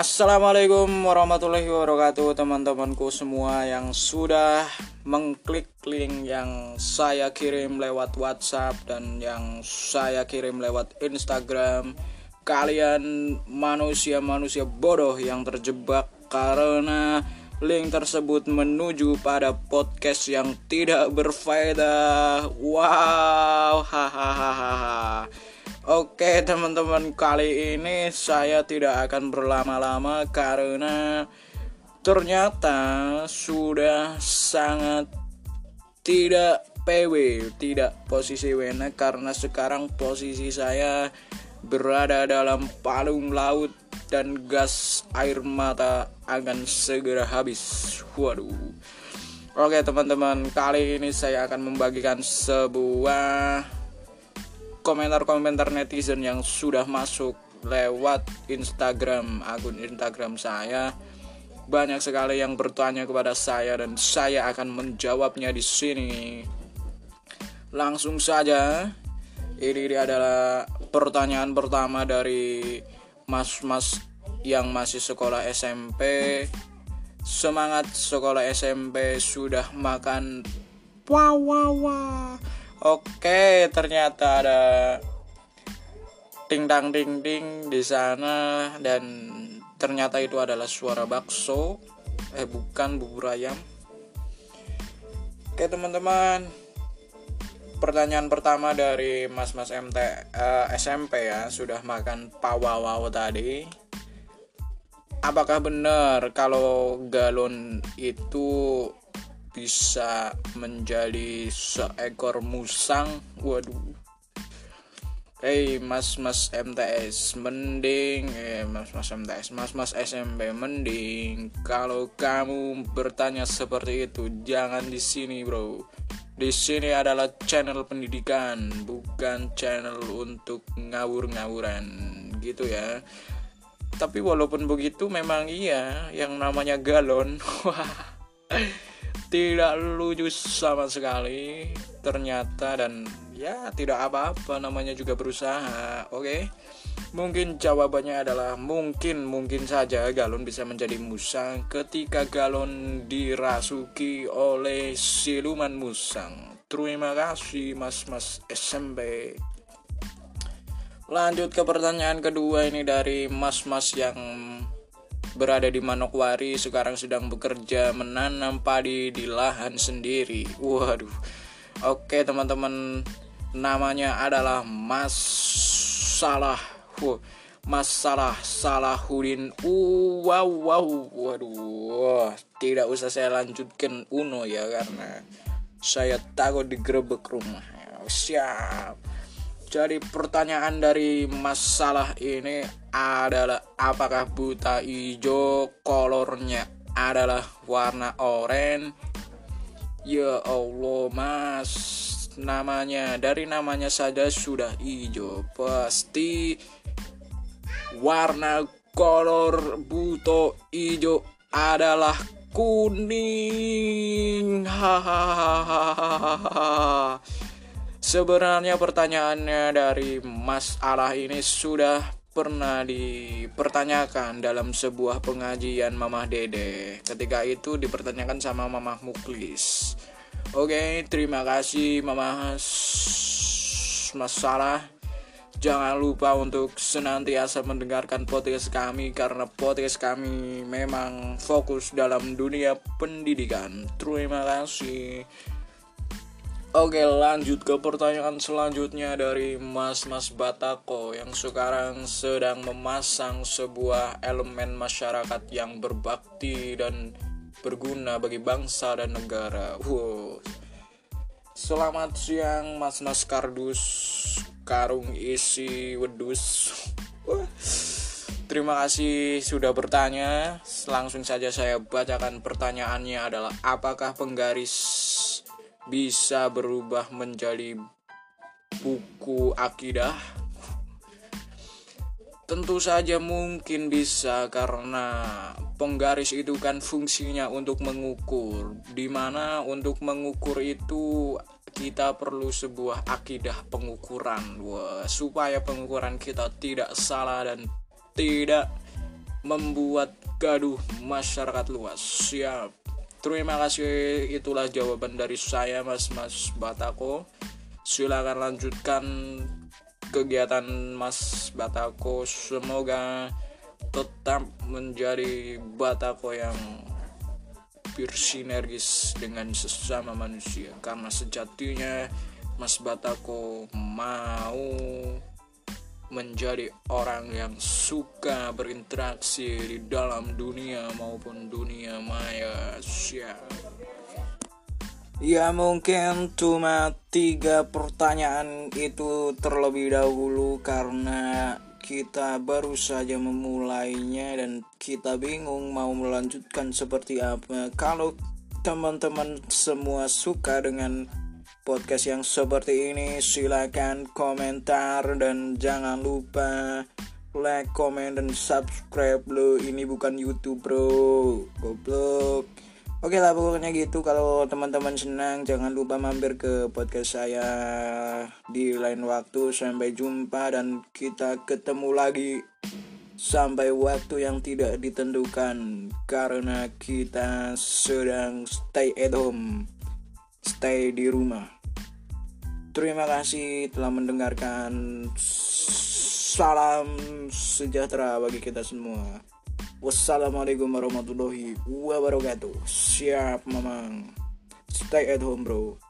Assalamualaikum warahmatullahi wabarakatuh teman-temanku semua yang sudah mengklik link yang saya kirim lewat WhatsApp dan yang saya kirim lewat Instagram. Kalian manusia-manusia bodoh yang terjebak karena link tersebut menuju pada podcast yang tidak berfaedah. Wow hahaha Oke teman-teman kali ini saya tidak akan berlama-lama karena ternyata sudah sangat tidak PW, tidak posisi wena karena sekarang posisi saya berada dalam palung laut dan gas air mata akan segera habis. Waduh. Oke teman-teman, kali ini saya akan membagikan sebuah komentar-komentar netizen yang sudah masuk lewat Instagram akun Instagram saya banyak sekali yang bertanya kepada saya dan saya akan menjawabnya di sini. Langsung saja, ini adalah pertanyaan pertama dari mas-mas yang masih sekolah SMP. Semangat sekolah SMP sudah makan. Wah wah wah Oke, ternyata ada ting tang ding ding di sana dan ternyata itu adalah suara bakso. Eh bukan bubur ayam. Oke, teman-teman. Pertanyaan pertama dari Mas-mas MT eh, SMP ya, sudah makan pawawaw tadi. Apakah benar kalau galon itu bisa menjadi seekor musang. Waduh. Hei mas mas MTS mending eh mas mas MTS mas mas SMP mending. Kalau kamu bertanya seperti itu jangan di sini bro. Di sini adalah channel pendidikan bukan channel untuk ngawur-ngawuran. Gitu ya. Tapi walaupun begitu memang iya yang namanya galon. Wah tidak lucu sama sekali ternyata dan ya tidak apa-apa namanya juga berusaha oke? Mungkin jawabannya adalah mungkin mungkin saja galon bisa menjadi musang ketika galon dirasuki oleh siluman musang. Terima kasih mas-mas SMP lanjut ke pertanyaan kedua ini dari mas-mas yang berada di Manokwari sekarang sedang bekerja menanam padi di lahan sendiri. Waduh. Oke, teman-teman, namanya adalah Mas Salah. Mas Salah Salahuddin. Uh, wow, wow. Waduh. Tidak usah saya lanjutkan Uno ya karena saya takut digerebek rumah. Siap. Jadi pertanyaan dari masalah ini adalah apakah buta hijau kolornya adalah warna oranye? Ya Allah mas, namanya dari namanya saja sudah hijau. Pasti warna kolor buto hijau adalah kuning. Hahaha Sebenarnya pertanyaannya dari Mas Allah ini sudah pernah dipertanyakan dalam sebuah pengajian Mamah Dede. Ketika itu dipertanyakan sama Mamah Muklis. Oke, terima kasih Mamah Masalah. Jangan lupa untuk senantiasa mendengarkan podcast kami karena podcast kami memang fokus dalam dunia pendidikan. Terima kasih. Oke lanjut ke pertanyaan selanjutnya dari Mas Mas Batako yang sekarang sedang memasang sebuah elemen masyarakat yang berbakti dan berguna bagi bangsa dan negara. Wow. Selamat siang Mas Mas Kardus Karung isi wedus. Terima kasih sudah bertanya. Langsung saja saya bacakan pertanyaannya adalah apakah penggaris bisa berubah menjadi buku akidah? Tentu saja mungkin bisa karena penggaris itu kan fungsinya untuk mengukur. Di mana untuk mengukur itu kita perlu sebuah akidah pengukuran supaya pengukuran kita tidak salah dan tidak membuat gaduh masyarakat luas siap terima kasih itulah jawaban dari saya mas mas Batako. Silakan lanjutkan kegiatan mas Batako. Semoga tetap menjadi Batako yang bersinergis dengan sesama manusia. Karena sejatinya Mas Batako mau menjadi orang yang suka berinteraksi di dalam dunia maupun dunia maya siap Ya mungkin cuma tiga pertanyaan itu terlebih dahulu karena kita baru saja memulainya dan kita bingung mau melanjutkan seperti apa. Kalau teman-teman semua suka dengan podcast yang seperti ini, silakan komentar dan jangan lupa like, comment dan subscribe lo. Ini bukan YouTube, Bro. Goblok. Oke lah pokoknya gitu kalau teman-teman senang jangan lupa mampir ke podcast saya di lain waktu sampai jumpa dan kita ketemu lagi sampai waktu yang tidak ditentukan karena kita sedang stay at home stay di rumah terima kasih telah mendengarkan salam sejahtera bagi kita semua Wassalamualaikum warahmatullahi wabarakatuh. Siap, Mamang. Stay at home, bro.